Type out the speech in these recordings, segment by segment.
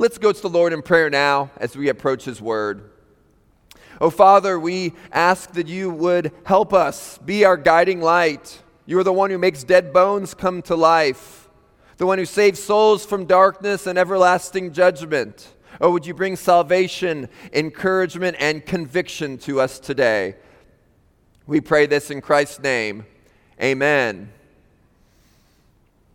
Let's go to the Lord in prayer now as we approach His Word. Oh, Father, we ask that you would help us, be our guiding light. You are the one who makes dead bones come to life, the one who saves souls from darkness and everlasting judgment. Oh, would you bring salvation, encouragement, and conviction to us today? We pray this in Christ's name. Amen.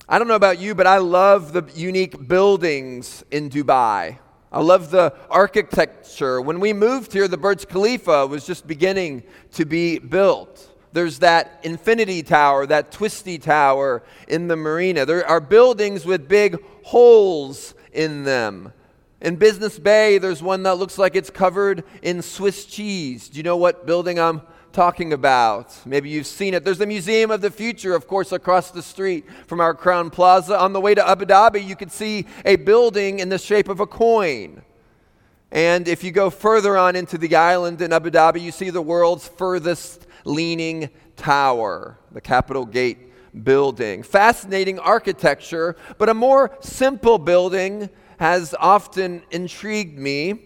I don't know about you, but I love the unique buildings in Dubai. I love the architecture. When we moved here, the Burj Khalifa was just beginning to be built. There's that infinity tower, that twisty tower in the marina. There are buildings with big holes in them. In Business Bay, there's one that looks like it's covered in Swiss cheese. Do you know what building I'm talking about? Maybe you've seen it. There's the Museum of the Future, of course, across the street from our Crowne Plaza. On the way to Abu Dhabi, you could see a building in the shape of a coin. And if you go further on into the island in Abu Dhabi, you see the world's furthest leaning tower, the Capital Gate building. Fascinating architecture, but a more simple building has often intrigued me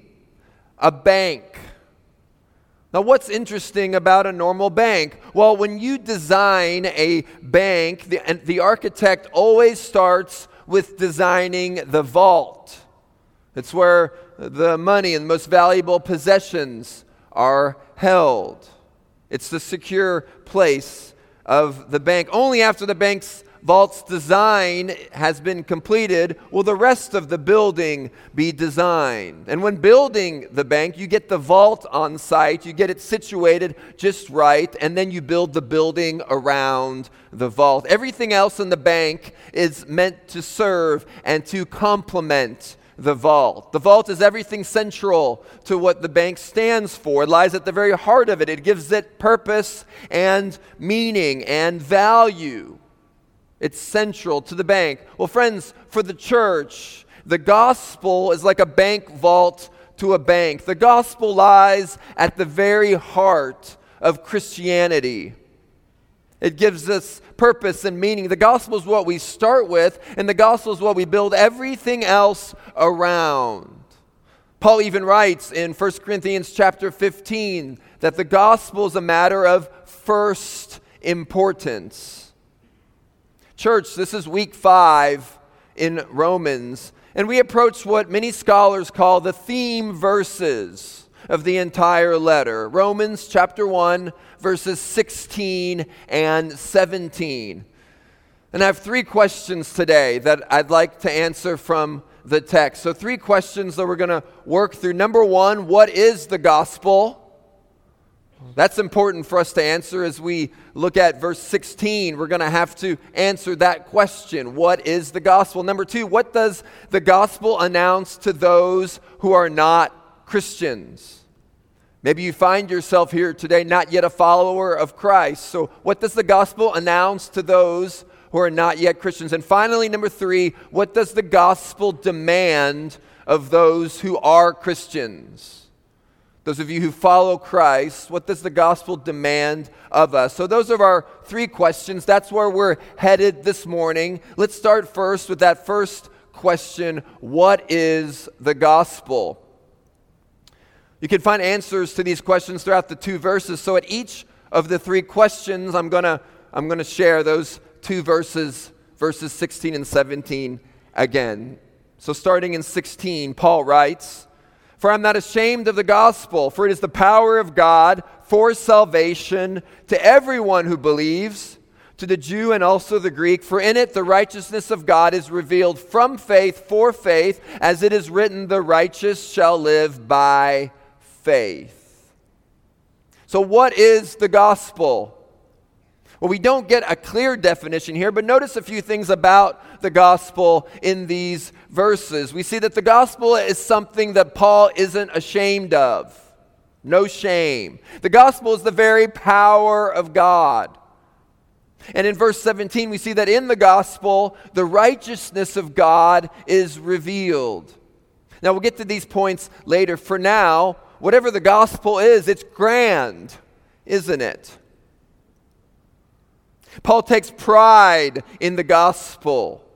a bank. Now, what's interesting about a normal bank? Well, when you design a bank, the, the architect always starts with designing the vault. It's where the money and the most valuable possessions are held. It's the secure place of the bank. Only after the bank's vault's design has been completed, will the rest of the building be designed? And when building the bank, you get the vault on site, you get it situated just right, and then you build the building around the vault. Everything else in the bank is meant to serve and to complement the vault. The vault is everything central to what the bank stands for. It lies at the very heart of it. It gives it purpose and meaning and value. It's central to the bank. Well, friends, for the church, the gospel is like a bank vault to a bank. The gospel lies at the very heart of Christianity. It gives us purpose and meaning. The gospel is what we start with, and the gospel is what we build everything else around. Paul even writes in 1 Corinthians chapter 15 that the gospel is a matter of first importance. Church, this is week five in Romans, and we approach what many scholars call the theme verses of the entire letter Romans chapter 1, verses 16 and 17. And I have three questions today that I'd like to answer from the text. So, three questions that we're going to work through. Number one, what is the gospel? That's important for us to answer as we look at verse 16. We're going to have to answer that question What is the gospel? Number two, what does the gospel announce to those who are not Christians? Maybe you find yourself here today not yet a follower of Christ. So, what does the gospel announce to those who are not yet Christians? And finally, number three, what does the gospel demand of those who are Christians? Those of you who follow Christ, what does the gospel demand of us? So, those are our three questions. That's where we're headed this morning. Let's start first with that first question What is the gospel? You can find answers to these questions throughout the two verses. So, at each of the three questions, I'm going to I'm going to share those two verses, verses 16 and 17 again. So, starting in 16, Paul writes, for I'm not ashamed of the gospel, for it is the power of God for salvation to everyone who believes, to the Jew and also the Greek. For in it the righteousness of God is revealed from faith for faith, as it is written, the righteous shall live by faith. So, what is the gospel? Well, we don't get a clear definition here, but notice a few things about the gospel in these verses. We see that the gospel is something that Paul isn't ashamed of. No shame. The gospel is the very power of God. And in verse 17, we see that in the gospel, the righteousness of God is revealed. Now, we'll get to these points later. For now, whatever the gospel is, it's grand, isn't it? Paul takes pride in the gospel.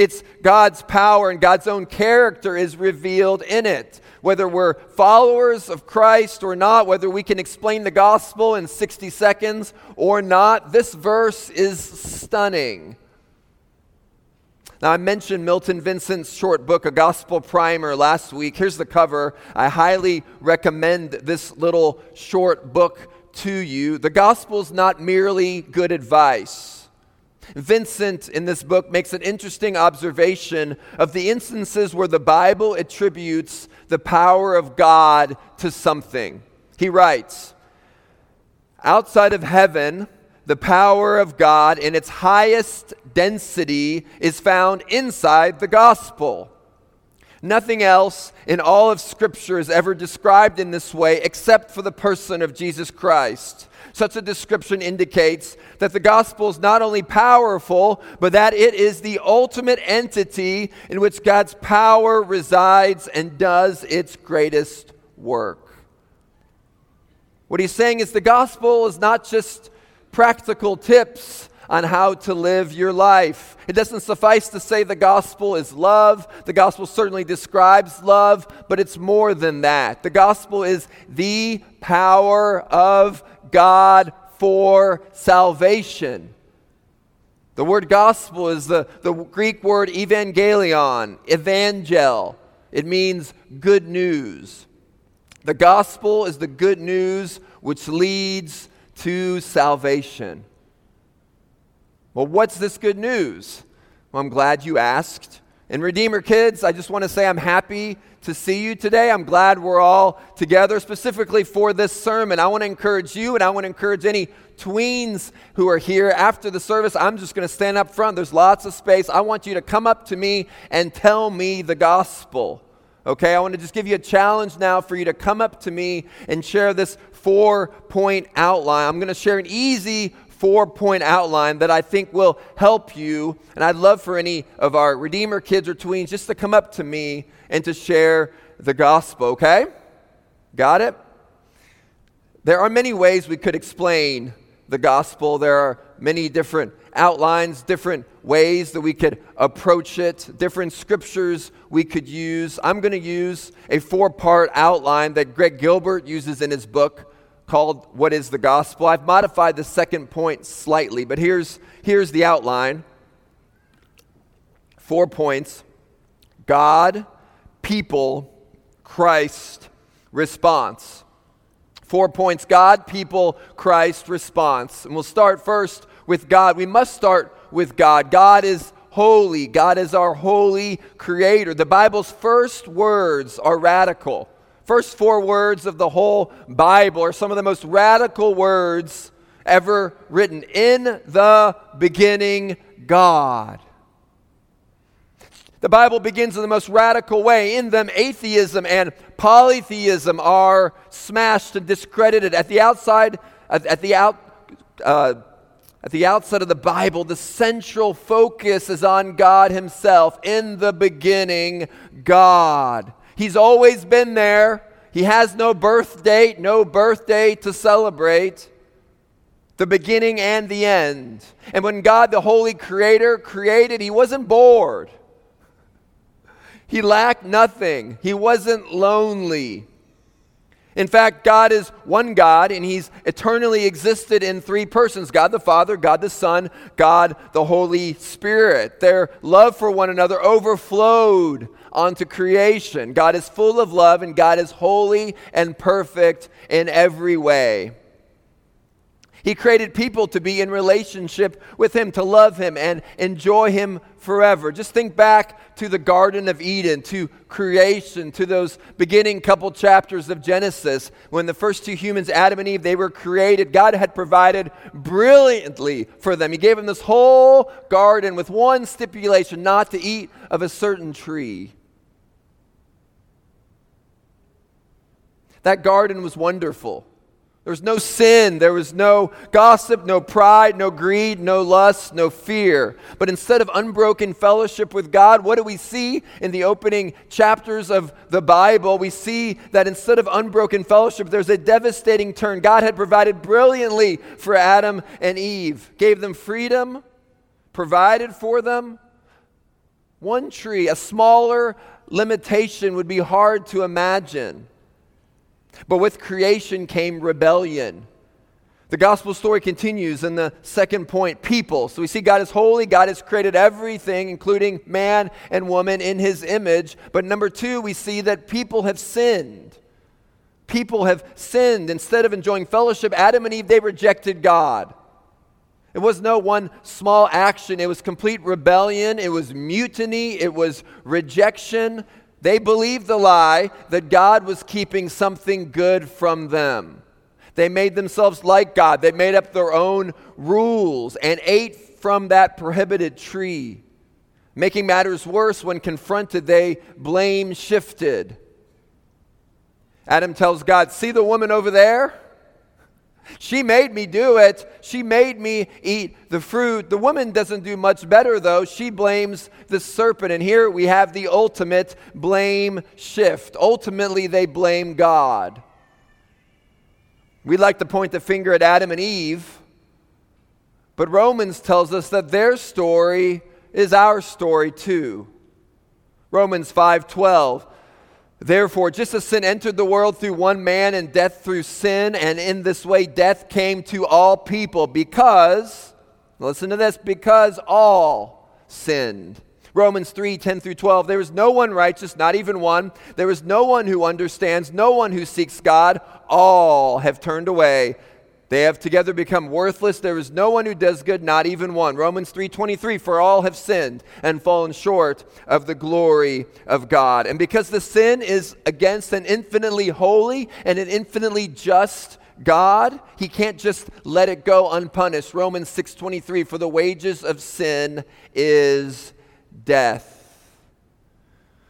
It's God's power and God's own character is revealed in it. Whether we're followers of Christ or not, whether we can explain the gospel in 60 seconds or not, this verse is stunning. Now, I mentioned Milton Vincent's short book, A Gospel Primer, last week. Here's the cover. I highly recommend this little short book to you. The gospel is not merely good advice. Vincent in this book makes an interesting observation of the instances where the Bible attributes the power of God to something. He writes Outside of heaven, the power of God in its highest density is found inside the gospel. Nothing else in all of Scripture is ever described in this way except for the person of Jesus Christ. Such a description indicates that the gospel is not only powerful, but that it is the ultimate entity in which God's power resides and does its greatest work. What he's saying is the gospel is not just practical tips on how to live your life. It doesn't suffice to say the gospel is love. The gospel certainly describes love, but it's more than that. The gospel is the power of God for salvation. The word gospel is the, the Greek word evangelion, evangel. It means good news. The gospel is the good news which leads to salvation. Well, what's this good news? Well, I'm glad you asked. And Redeemer kids, I just want to say I'm happy to see you today. I'm glad we're all together specifically for this sermon. I want to encourage you and I want to encourage any tweens who are here after the service. I'm just going to stand up front. There's lots of space. I want you to come up to me and tell me the gospel. Okay, I want to just give you a challenge now for you to come up to me and share this four point outline. I'm going to share an easy four point outline that I think will help you. And I'd love for any of our Redeemer kids or tweens just to come up to me and to share the gospel, okay? Got it? There are many ways we could explain the gospel. There are many different outlines, different ways that we could approach it, different scriptures we could use. I'm going to use a four part outline that Greg Gilbert uses in his book called What is the Gospel. I've modified the second point slightly, but here's, here's the outline four points God, people, Christ, response. Four points God, people, Christ, response. And we'll start first with God. We must start with God. God is holy, God is our holy creator. The Bible's first words are radical first four words of the whole Bible are some of the most radical words ever written. In the beginning, God. The Bible begins in the most radical way. In them, atheism and polytheism are smashed and discredited. At the outside, at, at the out, uh, at the outset of the Bible, the central focus is on God Himself. In the beginning, God. He's always been there. He has no birth date, no birthday to celebrate. The beginning and the end. And when God, the Holy Creator, created, He wasn't bored. He lacked nothing. He wasn't lonely. In fact, God is one God, and He's eternally existed in three persons God the Father, God the Son, God the Holy Spirit. Their love for one another overflowed onto creation. God is full of love, and God is holy and perfect in every way. He created people to be in relationship with Him, to love Him and enjoy Him forever. Just think back to the Garden of Eden, to creation, to those beginning couple chapters of Genesis when the first two humans, Adam and Eve, they were created. God had provided brilliantly for them. He gave them this whole garden with one stipulation not to eat of a certain tree. That garden was wonderful. There was no sin, there was no gossip, no pride, no greed, no lust, no fear. But instead of unbroken fellowship with God, what do we see in the opening chapters of the Bible? We see that instead of unbroken fellowship, there's a devastating turn. God had provided brilliantly for Adam and Eve, gave them freedom, provided for them, One tree, a smaller limitation would be hard to imagine. But with creation came rebellion. The gospel story continues in the second point people. So we see God is holy, God has created everything, including man and woman, in his image. But number two, we see that people have sinned. People have sinned. Instead of enjoying fellowship, Adam and Eve, they rejected God. It was no one small action. It was complete rebellion. It was mutiny. It was rejection. They believed the lie that God was keeping something good from them. They made themselves like God. They made up their own rules and ate from that prohibited tree. Making matters worse, when confronted, they blame shifted. Adam tells God, See the woman over there? She made me do it. She made me eat the fruit. The woman doesn't do much better, though. She blames the serpent. And here we have the ultimate blame shift. Ultimately, they blame God. We like to point the finger at Adam and Eve, but Romans tells us that their story is our story too. Romans 5:12 Therefore, just as sin entered the world through one man and death through sin, and in this way death came to all people because, listen to this, because all sinned. Romans 3 10 through 12. There is no one righteous, not even one. There is no one who understands, no one who seeks God. All have turned away. They have together become worthless. There is no one who does good, not even one. Romans 3:23 for all have sinned and fallen short of the glory of God. And because the sin is against an infinitely holy and an infinitely just God, he can't just let it go unpunished. Romans 6:23 for the wages of sin is death.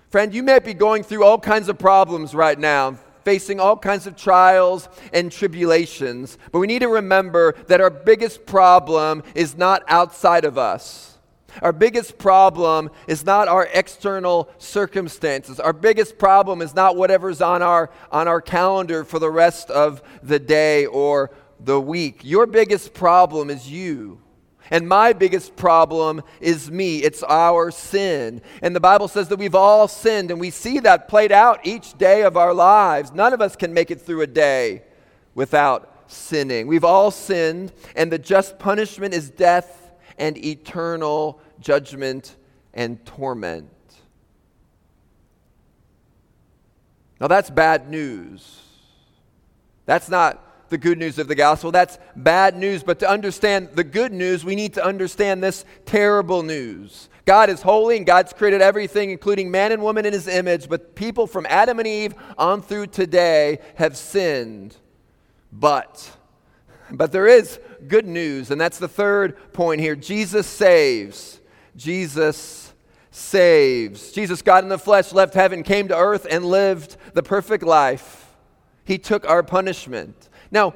Friend, you may be going through all kinds of problems right now facing all kinds of trials and tribulations. But we need to remember that our biggest problem is not outside of us. Our biggest problem is not our external circumstances. Our biggest problem is not whatever's on our, on our calendar for the rest of the day or the week. Your biggest problem is you. And my biggest problem is me. It's our sin. And the Bible says that we've all sinned, and we see that played out each day of our lives. None of us can make it through a day without sinning. We've all sinned, and the just punishment is death and eternal judgment and torment. Now, that's bad news. That's not the good news of the gospel. That's bad news. But to understand the good news, we need to understand this terrible news. God is holy and God's created everything, including man and woman in his image. But people from Adam and Eve on through today have sinned. But, but there is good news, and that's the third point here. Jesus saves. Jesus saves. Jesus, God in the flesh, left heaven, came to earth, and lived the perfect life. He took our punishment. Now,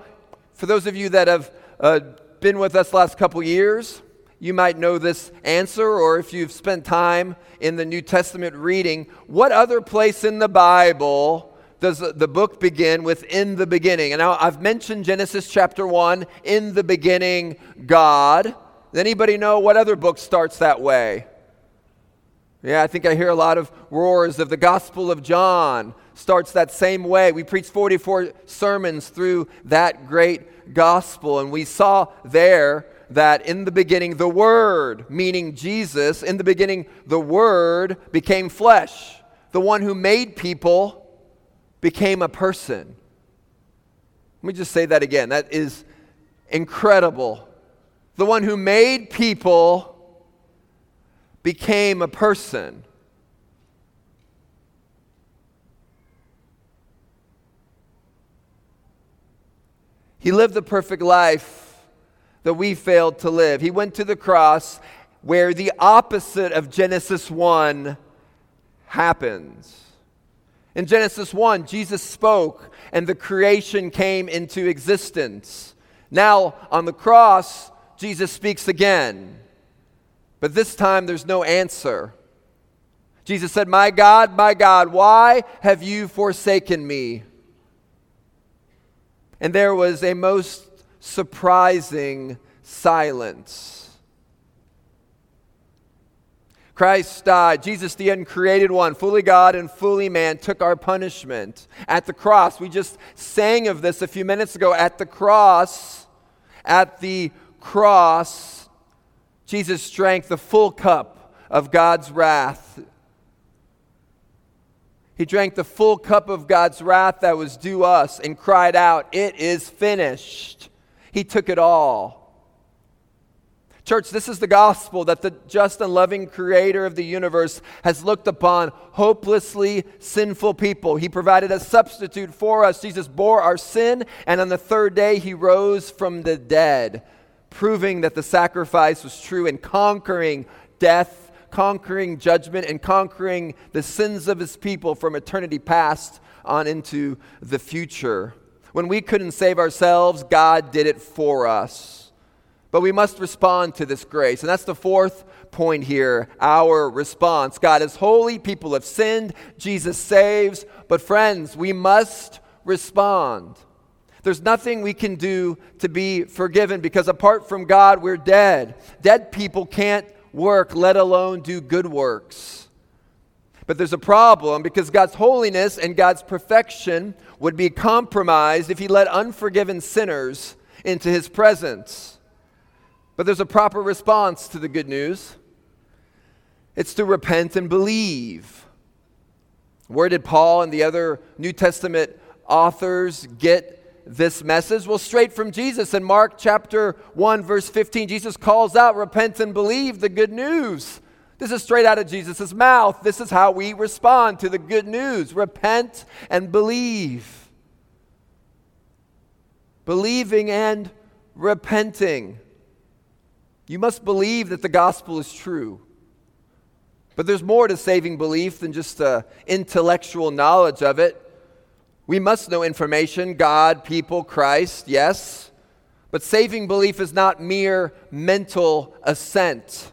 for those of you that have uh, been with us last couple years, you might know this answer, or if you've spent time in the New Testament reading, what other place in the Bible does the book begin with in the beginning? And now I've mentioned Genesis chapter 1, in the beginning, God. Does anybody know what other book starts that way? Yeah, I think I hear a lot of roars of the Gospel of John starts that same way. We preached 44 sermons through that great gospel, and we saw there that in the beginning, the Word, meaning Jesus, in the beginning, the Word became flesh. The one who made people became a person. Let me just say that again. That is incredible. The one who made people became a person. He lived the perfect life that we failed to live. He went to the cross where the opposite of Genesis 1 happens. In Genesis 1, Jesus spoke and the creation came into existence. Now, on the cross, Jesus speaks again. But this time, there's no answer. Jesus said, My God, my God, why have you forsaken me? And there was a most surprising silence. Christ died. Jesus, the uncreated one, fully God and fully man, took our punishment at the cross. We just sang of this a few minutes ago. At the cross, at the cross, Jesus drank the full cup of God's wrath. He drank the full cup of God's wrath that was due us and cried out, It is finished. He took it all. Church, this is the gospel that the just and loving creator of the universe has looked upon hopelessly sinful people. He provided a substitute for us. Jesus bore our sin, and on the third day, he rose from the dead, proving that the sacrifice was true and conquering death, conquering judgment, and conquering the sins of his people from eternity past on into the future. When we couldn't save ourselves, God did it for us. But we must respond to this grace. And that's the fourth point here our response. God is holy, people have sinned, Jesus saves. But friends, we must respond. There's nothing we can do to be forgiven because apart from God, we're dead. Dead people can't work, let alone do good works. But there's a problem because God's holiness and God's perfection would be compromised if He let unforgiven sinners into His presence. But there's a proper response to the good news it's to repent and believe. Where did Paul and the other New Testament authors get this message? Well, straight from Jesus. In Mark chapter 1, verse 15, Jesus calls out, Repent and believe the good news. This is straight out of Jesus' mouth. This is how we respond to the good news repent and believe. Believing and repenting. You must believe that the gospel is true. But there's more to saving belief than just the intellectual knowledge of it. We must know information God, people, Christ, yes. But saving belief is not mere mental assent.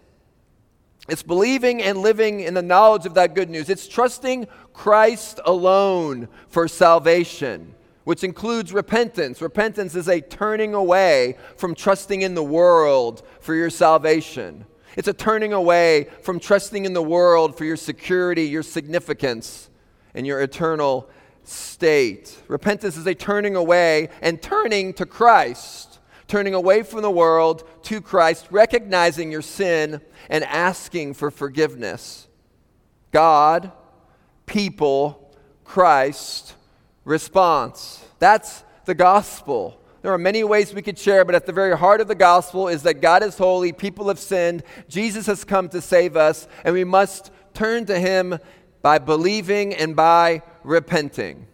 It's believing and living in the knowledge of that good news. It's trusting Christ alone for salvation which includes repentance. Repentance is a turning away from trusting in the world for your salvation. It's a turning away from trusting in the world for your security, your significance, and your eternal state. Repentance is a turning away and turning to Christ, turning away from the world to Christ, recognizing your sin and asking for forgiveness. God, people, Christ, response. That's the gospel. There are many ways we could share, but at the very heart of the gospel is that God is holy, people have sinned, Jesus has come to save us, and we must turn to him by believing and by repenting.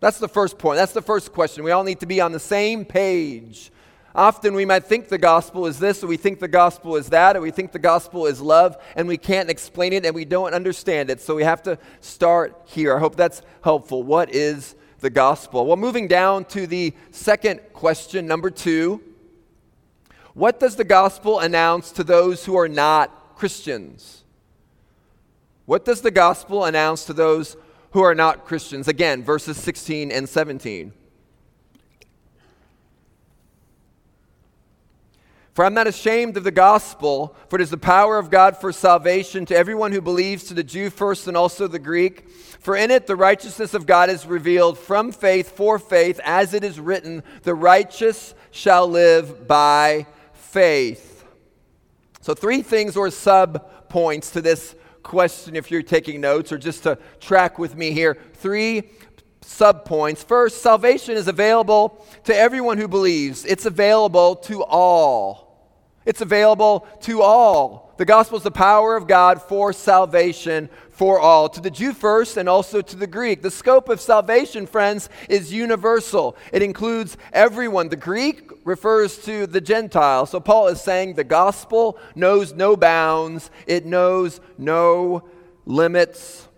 That's the first point. That's the first question. We all need to be on the same page. Often we might think the gospel is this, or we think the gospel is that, or we think the gospel is love, and we can't explain it and we don't understand it. So we have to start here. I hope that's helpful. What is the gospel. Well, moving down to the second question, number two What does the gospel announce to those who are not Christians? What does the gospel announce to those who are not Christians? Again, verses 16 and 17. For I'm not ashamed of the gospel, for it is the power of God for salvation to everyone who believes, to the Jew first and also the Greek. For in it the righteousness of God is revealed from faith for faith, as it is written, the righteous shall live by faith. So, three things or sub points to this question if you're taking notes or just to track with me here. Three sub points. First, salvation is available to everyone who believes, it's available to all. It's available to all. The gospel is the power of God for salvation for all, to the Jew first and also to the Greek. The scope of salvation, friends, is universal. It includes everyone. The Greek refers to the Gentile. So Paul is saying the gospel knows no bounds, it knows no limits.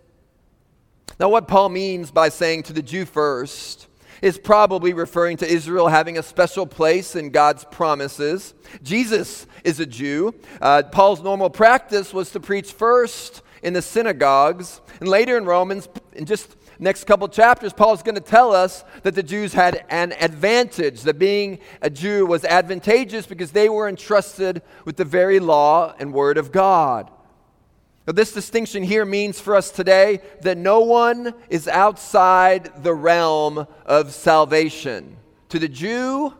Now, what Paul means by saying to the Jew first is probably referring to Israel having a special place in God's promises. Jesus is a Jew. Uh, Paul's normal practice was to preach first in the synagogues, and later in Romans, in just next couple chapters, Paul's going to tell us that the Jews had an advantage, that being a Jew was advantageous because they were entrusted with the very law and word of God. But this distinction here means for us today that no one is outside the realm of salvation to the Jew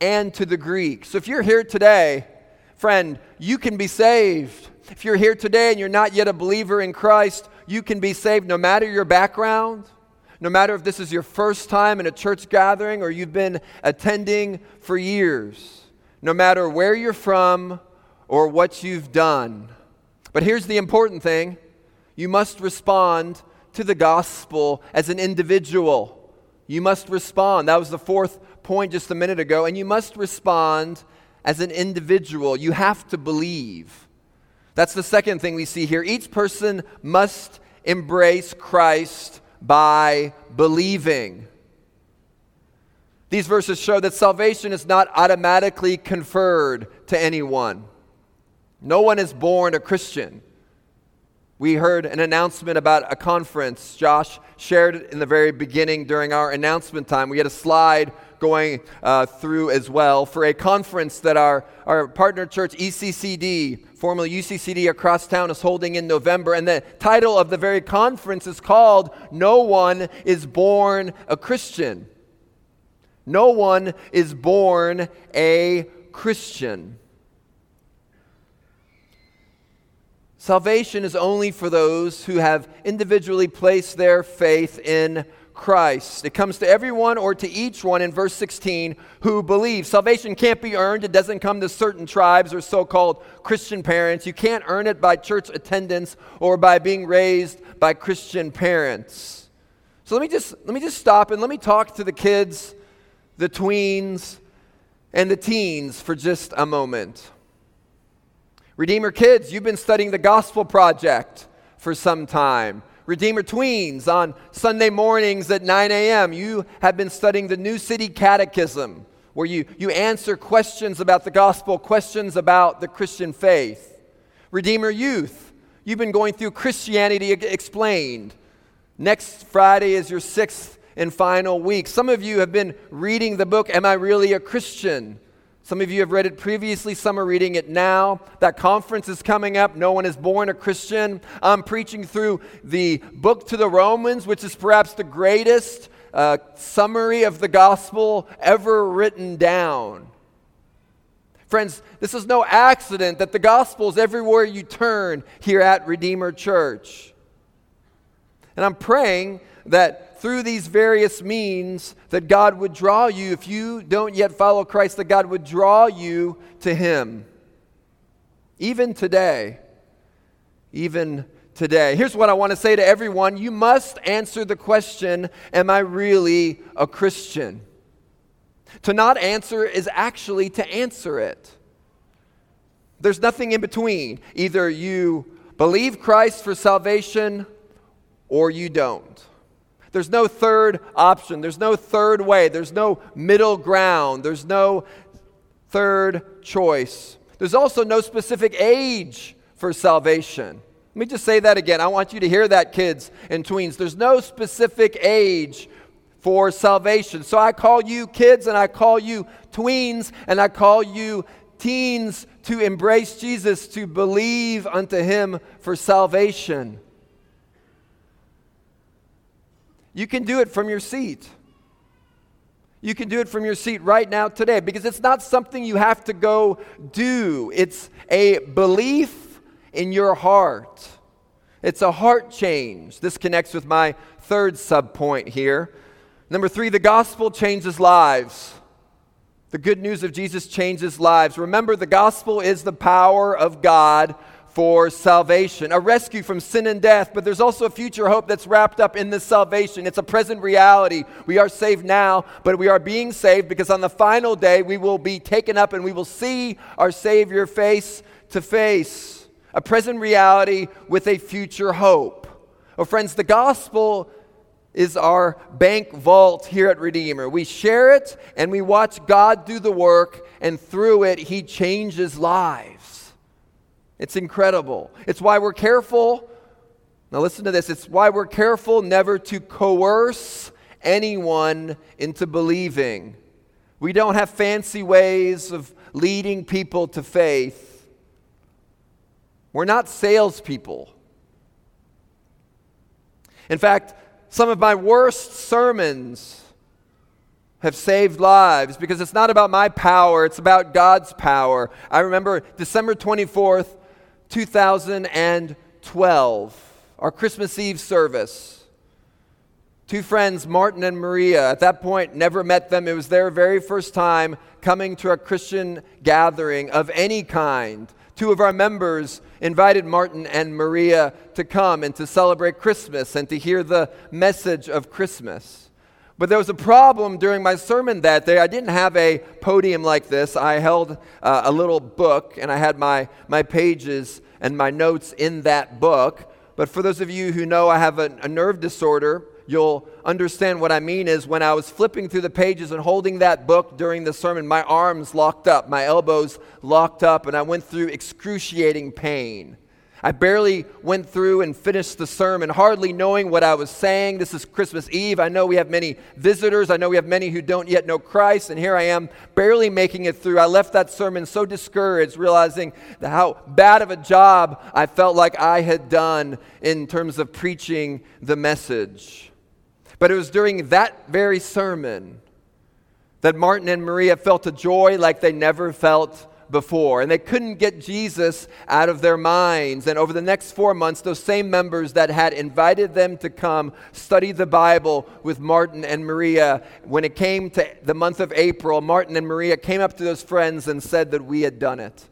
and to the Greek. So if you're here today, friend, you can be saved. If you're here today and you're not yet a believer in Christ, you can be saved no matter your background, no matter if this is your first time in a church gathering or you've been attending for years, no matter where you're from or what you've done. But here's the important thing you must respond to the gospel as an individual. You must respond. That was the fourth point just a minute ago. And you must respond as an individual. You have to believe. That's the second thing we see here. Each person must embrace Christ by believing. These verses show that salvation is not automatically conferred to anyone. No one is born a Christian. We heard an announcement about a conference. Josh shared it in the very beginning during our announcement time. We had a slide going uh, through as well for a conference that our, our partner church, ECCD, formerly UCCD across town, is holding in November. And the title of the very conference is called No One is Born a Christian. No one is born a Christian. Salvation is only for those who have individually placed their faith in Christ. It comes to everyone or to each one in verse 16 who believes. Salvation can't be earned. It doesn't come to certain tribes or so called Christian parents. You can't earn it by church attendance or by being raised by Christian parents. So let me just let me just stop and let me talk to the kids, the tweens, and the teens for just a moment. Redeemer Kids, you've been studying the Gospel Project for some time. Redeemer Tweens, on Sunday mornings at 9 a.m., you have been studying the New City Catechism, where you, you answer questions about the gospel, questions about the Christian faith. Redeemer Youth, you've been going through Christianity Explained. Next Friday is your sixth and final week. Some of you have been reading the book, Am I Really a Christian? Some of you have read it previously, some are reading it now. That conference is coming up. No one is born a Christian. I'm preaching through the book to the Romans, which is perhaps the greatest uh, summary of the gospel ever written down. Friends, this is no accident that the gospel is everywhere you turn here at Redeemer Church. And I'm praying that through these various means that God would draw you, if you don't yet follow Christ, that God would draw you to Him. Even today. Even today. Here's what I want to say to everyone you must answer the question Am I really a Christian? To not answer is actually to answer it. There's nothing in between. Either you believe Christ for salvation or you don't. There's no third option. There's no third way. There's no middle ground. There's no third choice. There's also no specific age for salvation. Let me just say that again. I want you to hear that, kids and tweens. There's no specific age for salvation. So I call you kids and I call you tweens and I call you teens to embrace Jesus, to believe unto him for salvation. You can do it from your seat. You can do it from your seat right now today because it's not something you have to go do. It's a belief in your heart. It's a heart change. This connects with my third subpoint here. Number three, the gospel changes lives. The good news of Jesus changes lives. Remember, the gospel is the power of God for salvation, a rescue from sin and death, but there's also a future hope that's wrapped up in this salvation. It's a present reality. We are saved now, but we are being saved because on the final day we will be taken up and we will see our Savior face to face. A present reality with a future hope. Oh, friends, the gospel is our bank vault here at Redeemer. We share it and we watch God do the work, and through it, He changes lives. It's incredible. It's why we're careful. Now, listen to this. It's why we're careful never to coerce anyone into believing. We don't have fancy ways of leading people to faith. We're not salespeople. In fact, some of my worst sermons have saved lives because it's not about my power, it's about God's power. I remember December 24th, 2012, our Christmas Eve service. Two friends, Martin and Maria, at that point, never met them. It was their very first time coming to a Christian gathering of any kind. Two of our members invited Martin and Maria to come and to celebrate Christmas and to hear the message of Christmas. But there was a problem during my sermon that day. I didn't have a podium like this. I held uh, a little book and I had my, my pages and my notes in that book. But for those of you who know I have a, a nerve disorder, you'll understand what I mean is when I was flipping through the pages and holding that book during the sermon, my arms locked up, my elbows locked up, and I went through excruciating pain. I barely went through and finished the sermon, hardly knowing what I was saying. This is Christmas Eve. I know we have many visitors. I know we have many who don't yet know Christ, and here I am barely making it through. I left that sermon so discouraged, realizing how bad of a job I felt like I had done in terms of preaching the message. But it was during that very sermon that Martin and Maria felt a joy like they never felt before. And they couldn't get Jesus out of their minds. And over the next four months, those same members that had invited them to come study the Bible with Martin and Maria, when it came to the month of April, Martin and Maria came up to those friends and said that we had done it.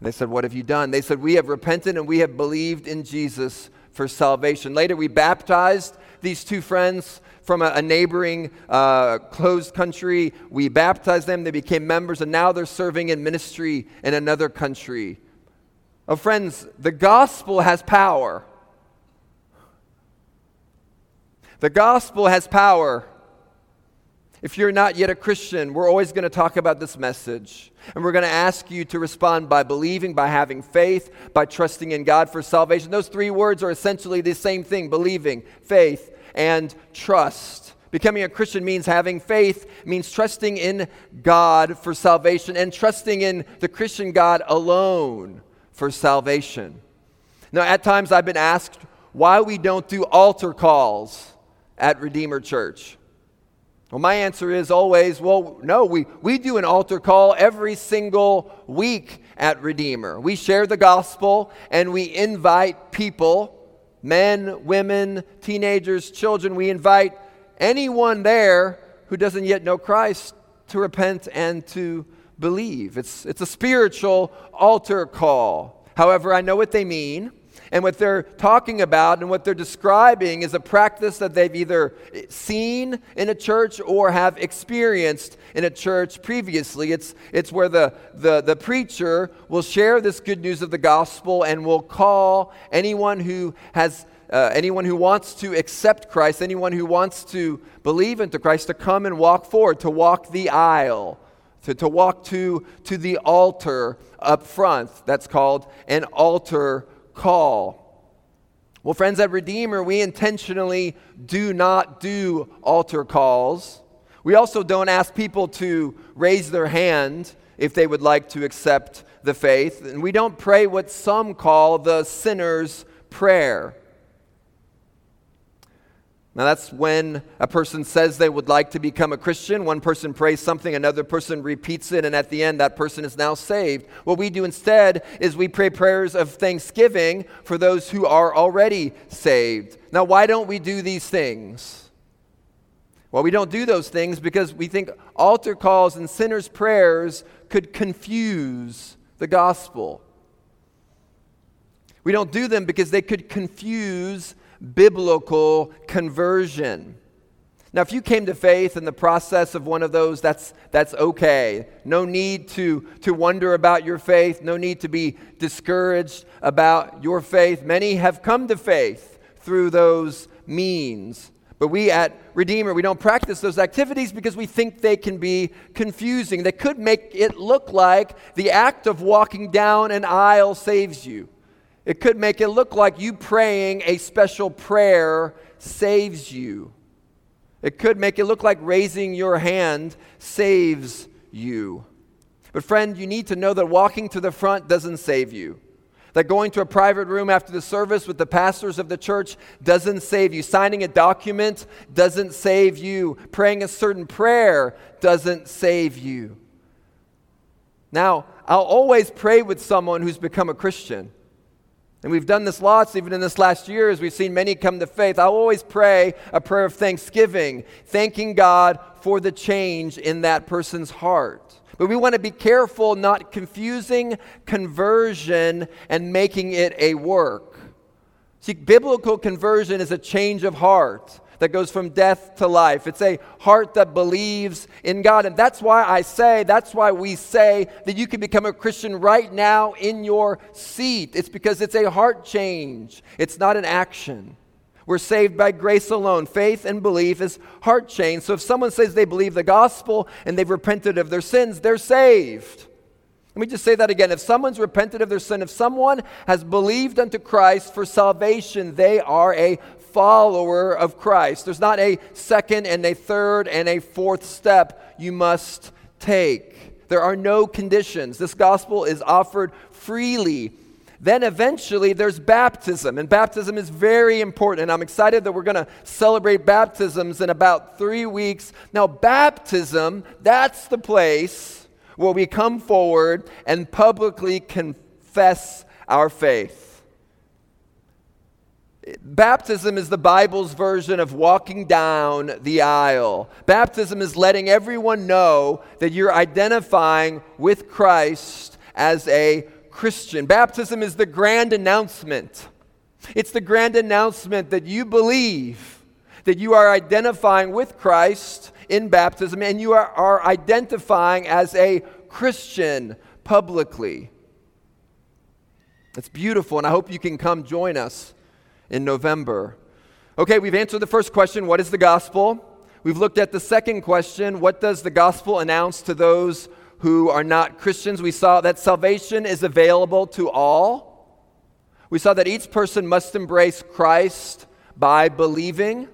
And they said, What have you done? They said, We have repented and we have believed in Jesus for salvation. Later, we baptized these two friends from a, a neighboring uh, closed country. We baptized them, they became members, and now they're serving in ministry in another country. Oh, friends, the gospel has power. The gospel has power. If you're not yet a Christian, we're always going to talk about this message. And we're going to ask you to respond by believing, by having faith, by trusting in God for salvation. Those three words are essentially the same thing believing, faith, and trust. Becoming a Christian means having faith, means trusting in God for salvation, and trusting in the Christian God alone for salvation. Now, at times I've been asked why we don't do altar calls at Redeemer Church. Well, my answer is always, well, no, we, we do an altar call every single week at Redeemer. We share the gospel and we invite people, men, women, teenagers, children, we invite anyone there who doesn't yet know Christ to repent and to believe. It's, it's a spiritual altar call. However, I know what they mean. And what they're talking about and what they're describing is a practice that they've either seen in a church or have experienced in a church previously. It's, it's where the, the, the preacher will share this good news of the gospel and will call anyone who has uh, anyone who wants to accept Christ, anyone who wants to believe into Christ, to come and walk forward, to walk the aisle, to, to walk to, to the altar up front. That's called an altar call. Well, friends, at Redeemer, we intentionally do not do altar calls. We also don't ask people to raise their hand if they would like to accept the faith. And we don't pray what some call the sinner's prayer. Now, that's when a person says they would like to become a Christian. One person prays something, another person repeats it, and at the end, that person is now saved. What we do instead is we pray prayers of thanksgiving for those who are already saved. Now, why don't we do these things? Well, we don't do those things because we think altar calls and sinners' prayers could confuse the gospel. We don't do them because they could confuse biblical conversion. Now, if you came to faith in the process of one of those, that's, that's okay. No need to, to wonder about your faith, no need to be discouraged about your faith. Many have come to faith through those means. But we at Redeemer, we don't practice those activities because we think they can be confusing. They could make it look like the act of walking down an aisle saves you. It could make it look like you praying a special prayer saves you. It could make it look like raising your hand saves you. But, friend, you need to know that walking to the front doesn't save you. That going to a private room after the service with the pastors of the church doesn't save you. Signing a document doesn't save you. Praying a certain prayer doesn't save you. Now, I'll always pray with someone who's become a Christian. And we've done this lots, even in this last year, as we've seen many come to faith. I'll always pray a prayer of thanksgiving, thanking God for the change in that person's heart. But we want to be careful not confusing conversion and making it a work. See, biblical conversion is a change of heart that goes from death to life. It's a heart that believes in God. And that's why I say, that's why we say that you can become a Christian right now in your seat. It's because it's a heart change, it's not an action. We're saved by grace alone. Faith and belief is heart change. So if someone says they believe the gospel and they've repented of their sins, they're saved. Let me just say that again. If someone's repented of their sin, if someone has believed unto Christ for salvation, they are a follower of Christ. There's not a second and a third and a fourth step you must take. There are no conditions. This gospel is offered freely. Then eventually there's baptism, and baptism is very important. And I'm excited that we're going to celebrate baptisms in about three weeks. Now, baptism, that's the place where we come forward and publicly confess our faith. Baptism is the Bible's version of walking down the aisle. Baptism is letting everyone know that you're identifying with Christ as a Christian. Baptism is the grand announcement. It's the grand announcement that you believe that you are identifying with Christ in baptism and you are, are identifying as a Christian publicly. It's beautiful, and I hope you can come join us in November. Okay, we've answered the first question what is the gospel? We've looked at the second question what does the gospel announce to those who are not Christians? We saw that salvation is available to all. We saw that each person must embrace Christ by believing,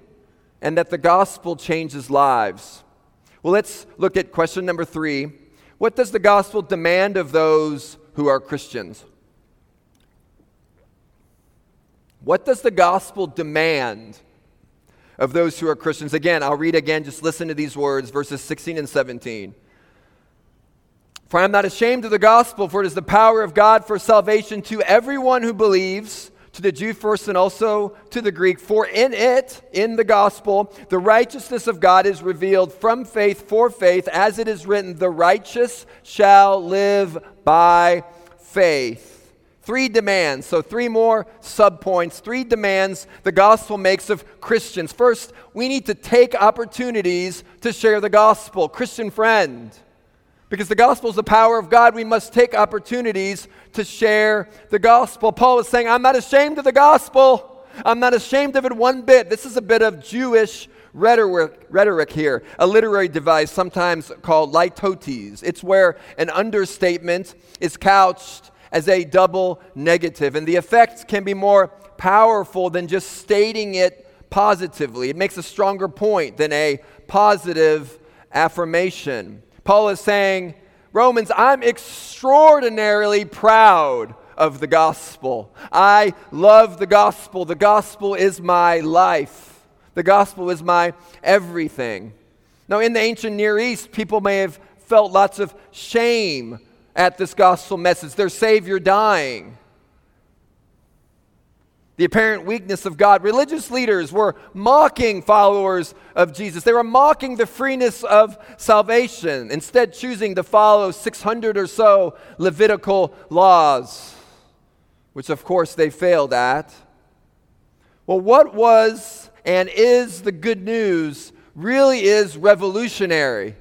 and that the gospel changes lives. Well, let's look at question number three. What does the gospel demand of those who are Christians? What does the gospel demand of those who are Christians? Again, I'll read again, just listen to these words, verses 16 and 17. For I am not ashamed of the gospel, for it is the power of God for salvation to everyone who believes, to the Jew first and also to the Greek. For in it, in the gospel, the righteousness of God is revealed from faith for faith, as it is written, the righteous shall live by faith. Three demands. So, three more subpoints, three demands the gospel makes of Christians. First, we need to take opportunities to share the gospel. Christian friend, because the gospel is the power of God, we must take opportunities to share the gospel. Paul is saying, I'm not ashamed of the gospel. I'm not ashamed of it one bit. This is a bit of Jewish rhetoric, rhetoric here, a literary device sometimes called litotes. It's where an understatement is couched as a double negative. And the effects can be more powerful than just stating it positively. It makes a stronger point than a positive affirmation. Paul is saying, Romans, I'm extraordinarily proud of the gospel. I love the gospel. The gospel is my life, the gospel is my everything. Now, in the ancient Near East, people may have felt lots of shame at this gospel message, their Savior dying. The apparent weakness of God. Religious leaders were mocking followers of Jesus. They were mocking the freeness of salvation, instead, choosing to follow 600 or so Levitical laws, which of course they failed at. Well, what was and is the good news really is revolutionary.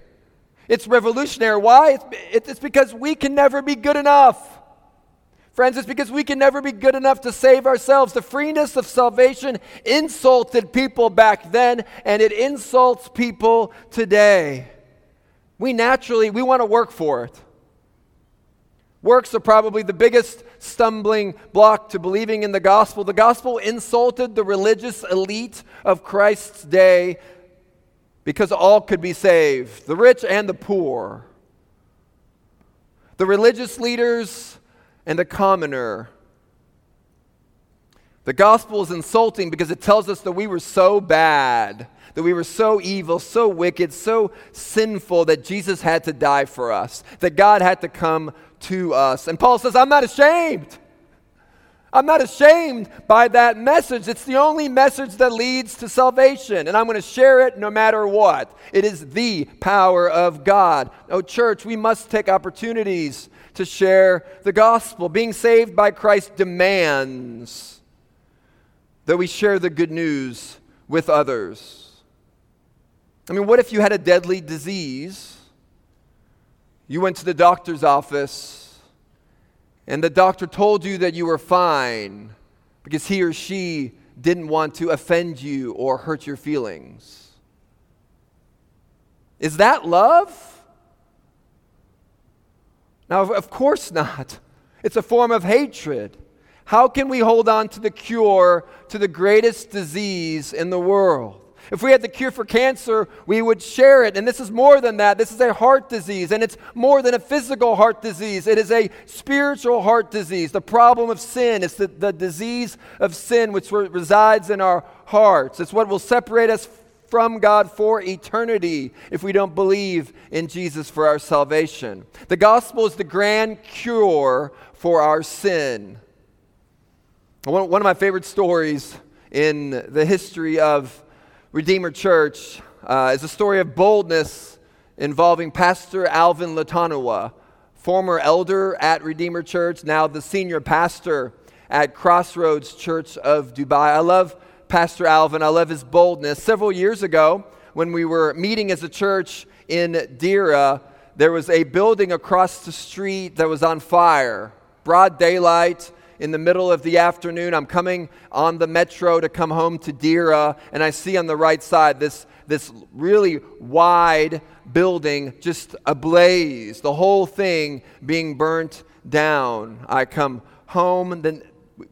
It's revolutionary. Why? It's, it's because we can never be good enough. Friends, it's because we can never be good enough to save ourselves. The freeness of salvation insulted people back then, and it insults people today. We naturally, we want to work for it. Works are probably the biggest stumbling block to believing in the gospel. The gospel insulted the religious elite of Christ's day because all could be saved the rich and the poor, the religious leaders and the commoner. The gospel is insulting because it tells us that we were so bad, that we were so evil, so wicked, so sinful that Jesus had to die for us, that God had to come to us. And Paul says, I'm not ashamed. I'm not ashamed by that message. It's the only message that leads to salvation, and I'm going to share it no matter what. It is the power of God. Oh, church, we must take opportunities to share the gospel. Being saved by Christ demands that we share the good news with others. I mean, what if you had a deadly disease? You went to the doctor's office, and the doctor told you that you were fine because he or she didn't want to offend you or hurt your feelings. Is that love? Now, of course not. It's a form of hatred. How can we hold on to the cure to the greatest disease in the world? If we had the cure for cancer, we would share it. And this is more than that. This is a heart disease, and it's more than a physical heart disease. It is a spiritual heart disease. The problem of sin is the, the disease of sin which resides in our hearts. It's what will separate us from God for eternity if we don't believe in Jesus for our salvation. The gospel is the grand cure for our sin. One of my favorite stories in the history of Redeemer Church uh, is a story of boldness involving Pastor Alvin Latanoa, former elder at Redeemer Church, now the senior pastor at Crossroads Church of Dubai. I love Pastor Alvin. I love his boldness. Several years ago, when we were meeting as a church in Deira, there was a building across the street that was on fire. Broad daylight in the middle of the afternoon. I'm coming on the metro to come home to Deira, and I see on the right side this, this really wide building just ablaze, the whole thing being burnt down. I come home, then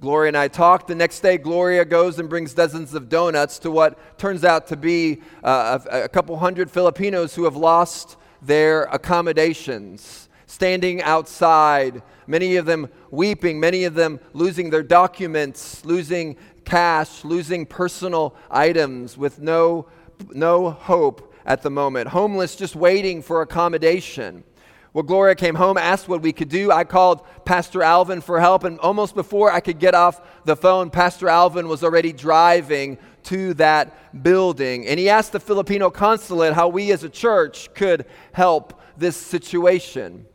Gloria and I talk. The next day, Gloria goes and brings dozens of donuts to what turns out to be uh, a, a couple hundred Filipinos who have lost their accommodations, standing outside many of them weeping, many of them losing their documents, losing cash, losing personal items with no, no hope at the moment, homeless, just waiting for accommodation. Well, Gloria came home, asked what we could do. I called Pastor Alvin for help, and almost before I could get off the phone, Pastor Alvin was already driving to that building. And he asked the Filipino consulate how we as a church could help this situation.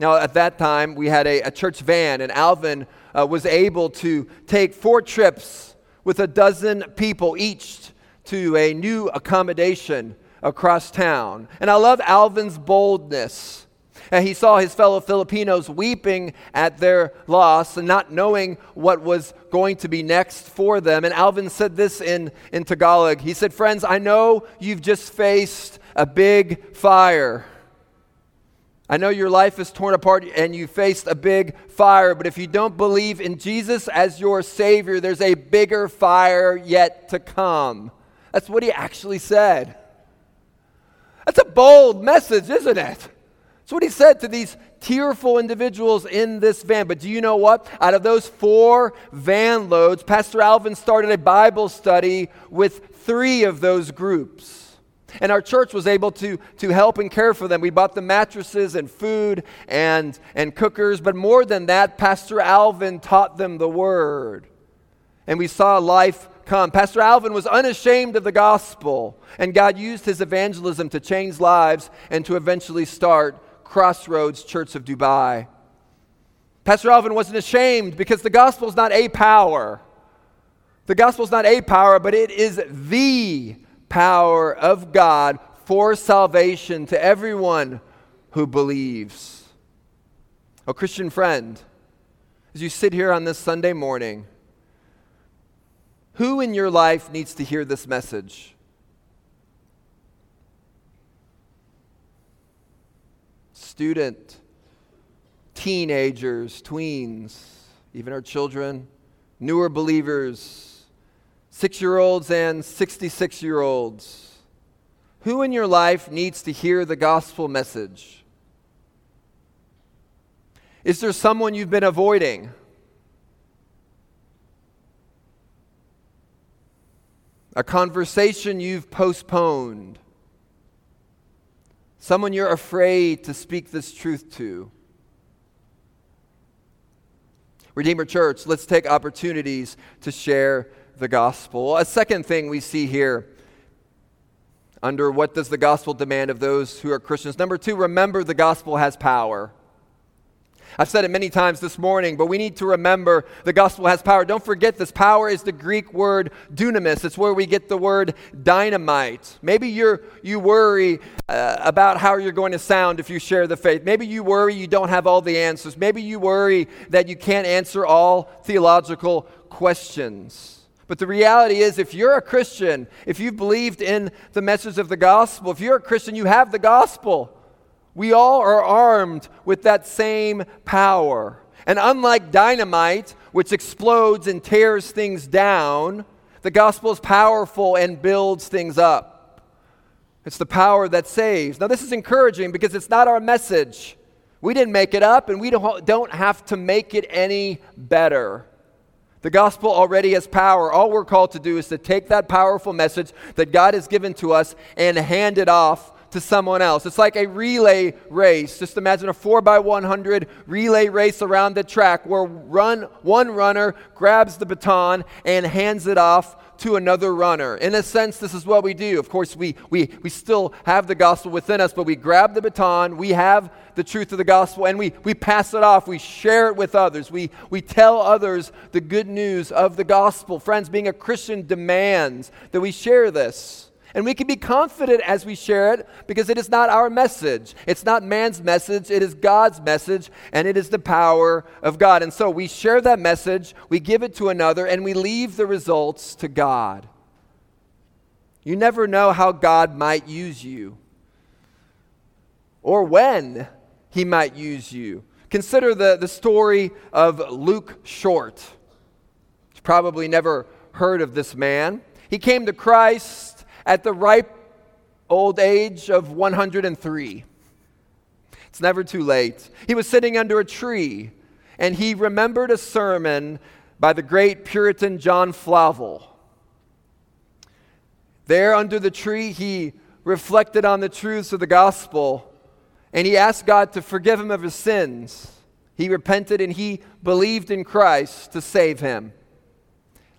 Now, at that time, we had a, a church van, and Alvin uh, was able to take four trips with a dozen people each to a new accommodation across town. And I love Alvin's boldness. And he saw his fellow Filipinos weeping at their loss and not knowing what was going to be next for them. And Alvin said this in, in Tagalog. He said, Friends, I know you've just faced a big fire. I know your life is torn apart and you faced a big fire, but if you don't believe in Jesus as your Savior, there's a bigger fire yet to come. That's what he actually said. That's a bold message, isn't it? That's what he said to these tearful individuals in this van. But do you know what? Out of those four van loads, Pastor Alvin started a Bible study with three of those groups. And our church was able to, to help and care for them. We bought the mattresses and food and, and cookers. But more than that, Pastor Alvin taught them the word. And we saw life come. Pastor Alvin was unashamed of the gospel. And God used his evangelism to change lives and to eventually start Crossroads Church of Dubai. Pastor Alvin wasn't ashamed because the gospel is not a power. The gospel is not a power, but it is the power of God for salvation to everyone who believes. Oh, Christian friend, as you sit here on this Sunday morning, who in your life needs to hear this message? Student, teenagers, tweens, even our children, newer believers, six year olds and 66 year olds. Who in your life needs to hear the gospel message? Is there someone you've been avoiding? a conversation you've postponed, someone you're afraid to speak this truth to. Redeemer Church, let's take opportunities to share the gospel. A second thing we see here under what does the gospel demand of those who are Christians? Number two, remember the gospel has power. I've said it many times this morning, but we need to remember the gospel has power. Don't forget this power is the Greek word dunamis. It's where we get the word dynamite. Maybe you're, you worry uh, about how you're going to sound if you share the faith. Maybe you worry you don't have all the answers. Maybe you worry that you can't answer all theological questions. But the reality is, if you're a Christian, if you've believed in the message of the gospel, if you're a Christian, you have the gospel. We all are armed with that same power. And unlike dynamite, which explodes and tears things down, the gospel is powerful and builds things up. It's the power that saves. Now, this is encouraging because it's not our message. We didn't make it up, and we don't, have to make it any better. The gospel already has power. All we're called to do is to take that powerful message that God has given to us and hand it off to someone else. It's like a relay race. Just imagine a 4 by 100 relay race around the track where run, one runner grabs the baton and hands it off to another runner. In a sense, this is what we do. Of course, we, we, we still have the gospel within us, but we grab the baton, we have the truth of the gospel, and we, we pass it off. We share it with others. We, we tell others the good news of the gospel. Friends, being a Christian demands that we share this. And we can be confident as we share it because it is not our message. It's not man's message, it is God's message, and it is the power of God. And so we share that message, we give it to another, and we leave the results to God. You never know how God might use you or when he might use you. Consider the, the story of Luke Short. You've probably never heard of this man. He came to Christ at the ripe old age of 103. It's never too late. He was sitting under a tree and he remembered a sermon by the great Puritan John Flavel. There under the tree, he reflected on the truths of the gospel and he asked God to forgive him of his sins. He repented and he believed in Christ to save him.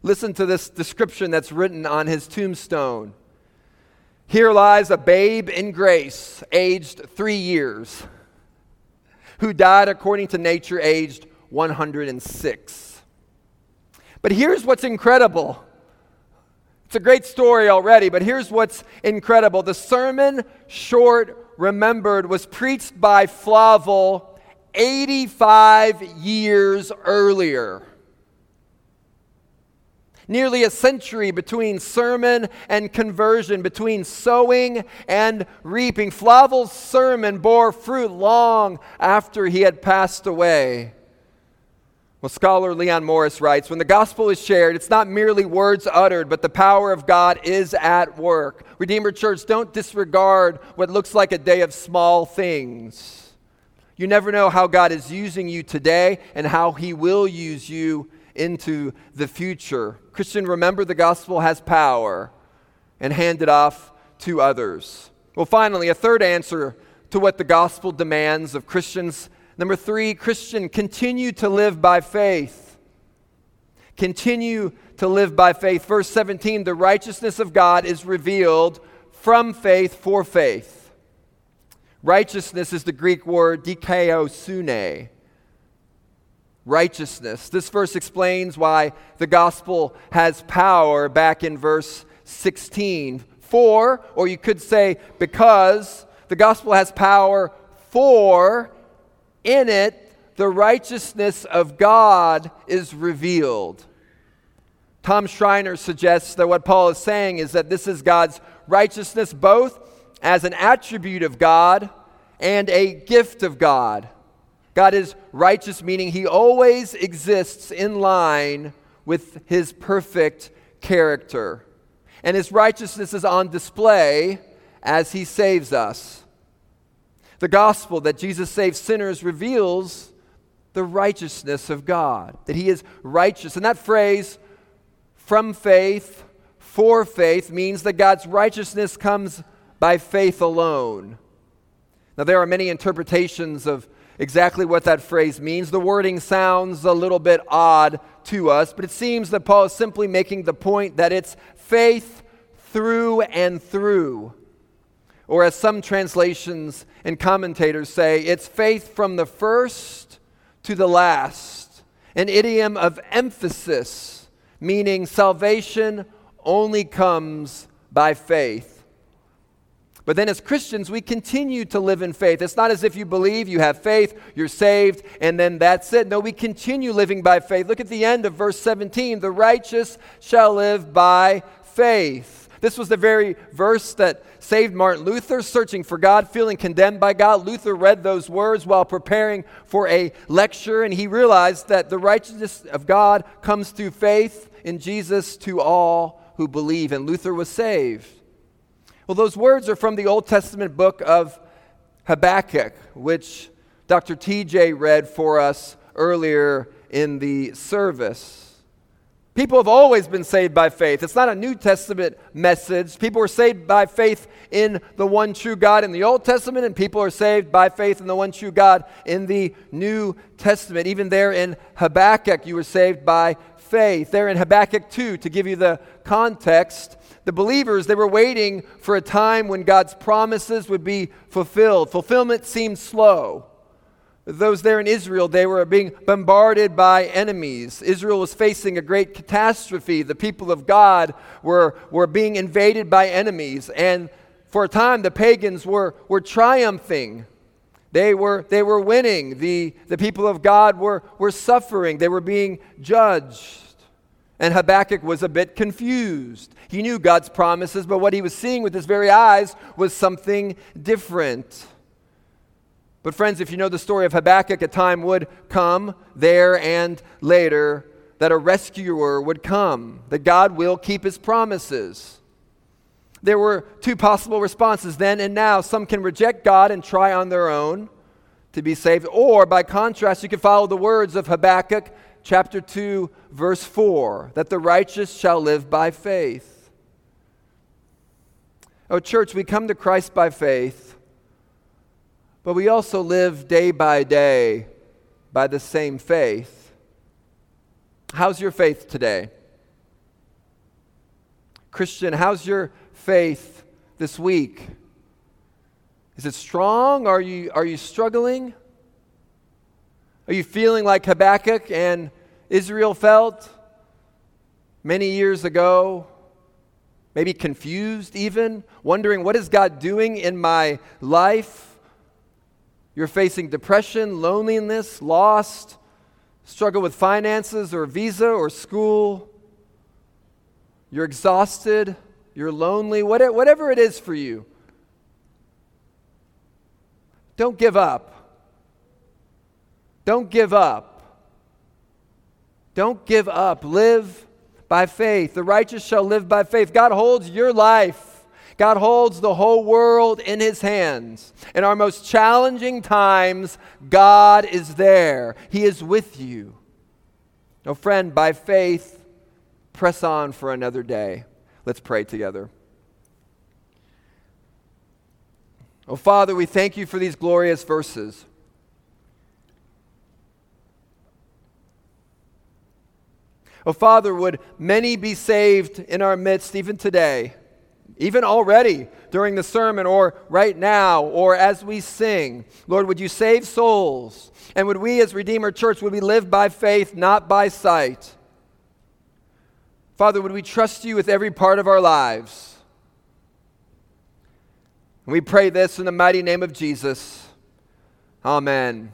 Listen to this description that's written on his tombstone. Here lies a babe in grace, aged three years, who died according to nature, aged 106. But here's what's incredible. It's a great story already, but here's what's incredible. The sermon, short remembered, was preached by Flavel 85 years earlier. Nearly a century between sermon and conversion, between sowing and reaping. Flavel's sermon bore fruit long after he had passed away. Well, scholar Leon Morris writes When the gospel is shared, it's not merely words uttered, but the power of God is at work. Redeemer Church, don't disregard what looks like a day of small things. You never know how God is using you today and how he will use you into the future. Christian, remember the gospel has power and hand it off to others. Well, finally, a third answer to what the gospel demands of Christians. Number three, Christian, continue to live by faith. Continue to live by faith. Verse 17 the righteousness of God is revealed from faith for faith. Righteousness is the Greek word dikaiosune righteousness. This verse explains why the gospel has power back in verse 16. For, or you could say because, the gospel has power for in it the righteousness of God is revealed. Tom Schreiner suggests that what Paul is saying is that this is God's righteousness both as an attribute of God and a gift of God. God is righteous, meaning he always exists in line with his perfect character. And his righteousness is on display as he saves us. The gospel that Jesus saves sinners reveals the righteousness of God, that he is righteous. And that phrase, from faith, for faith means that God's righteousness comes by faith alone. Now, there are many interpretations of exactly what that phrase means. The wording sounds a little bit odd to us, but it seems that Paul is simply making the point that it's faith through and through. Or, as some translations and commentators say, it's faith from the first to the last, an idiom of emphasis, meaning salvation only comes by faith. But then, as Christians, we continue to live in faith. It's not as if you believe, you have faith, you're saved, and then that's it. No, we continue living by faith. Look at the end of verse 17 the righteous shall live by faith. This was the very verse that saved Martin Luther, searching for God, feeling condemned by God. Luther read those words while preparing for a lecture, and he realized that the righteousness of God comes through faith in Jesus to all who believe, and Luther was saved. Well, those words are from the Old Testament book of Habakkuk, which Dr. TJ read for us earlier in the service. People have always been saved by faith. It's not a New Testament message. People were saved by faith in the one true God in the Old Testament, and people are saved by faith in the one true God in the New Testament. Even there in Habakkuk, you were saved by faith. There in Habakkuk 2, to give you the context, the believers, they were waiting for a time when God's promises would be fulfilled. Fulfillment seemed slow. Those there in Israel, they were being bombarded by enemies. Israel was facing a great catastrophe. The people of God were, were being invaded by enemies. And for a time, the pagans were, were triumphing. They were, they were winning. The, the people of God were, were suffering. They were being judged. And Habakkuk was a bit confused. He knew God's promises, but what he was seeing with his very eyes was something different. But, friends, if you know the story of Habakkuk, a time would come there and later that a rescuer would come, that God will keep his promises. There were two possible responses then and now. Some can reject God and try on their own to be saved, or by contrast, you can follow the words of Habakkuk chapter 2, verse 4 that the righteous shall live by faith. Oh, church, we come to Christ by faith but we also live day by day by the same faith. How's your faith today? Christian, how's your faith this week? Is it strong? Are you, are you struggling? Are you feeling like Habakkuk and Israel felt many years ago? Maybe confused, even, wondering, what is God doing in my life? You're facing depression, loneliness, lost, struggle with finances or visa or school. You're exhausted, you're lonely, whatever it is for you. Don't give up. Don't give up. Don't give up. Live by faith. The righteous shall live by faith. God holds your life God holds the whole world in his hands. In our most challenging times, God is there. He is with you. No, friend, by faith, press on for another day. Let's pray together. Oh, Father, we thank you for these glorious verses. Oh, Father, would many be saved in our midst even today? even already during the sermon or right now or as we sing. Lord, would you save souls? And would we as Redeemer Church, would we live by faith, not by sight? Father, would we trust you with every part of our lives? And we pray this in the mighty name of Jesus. Amen.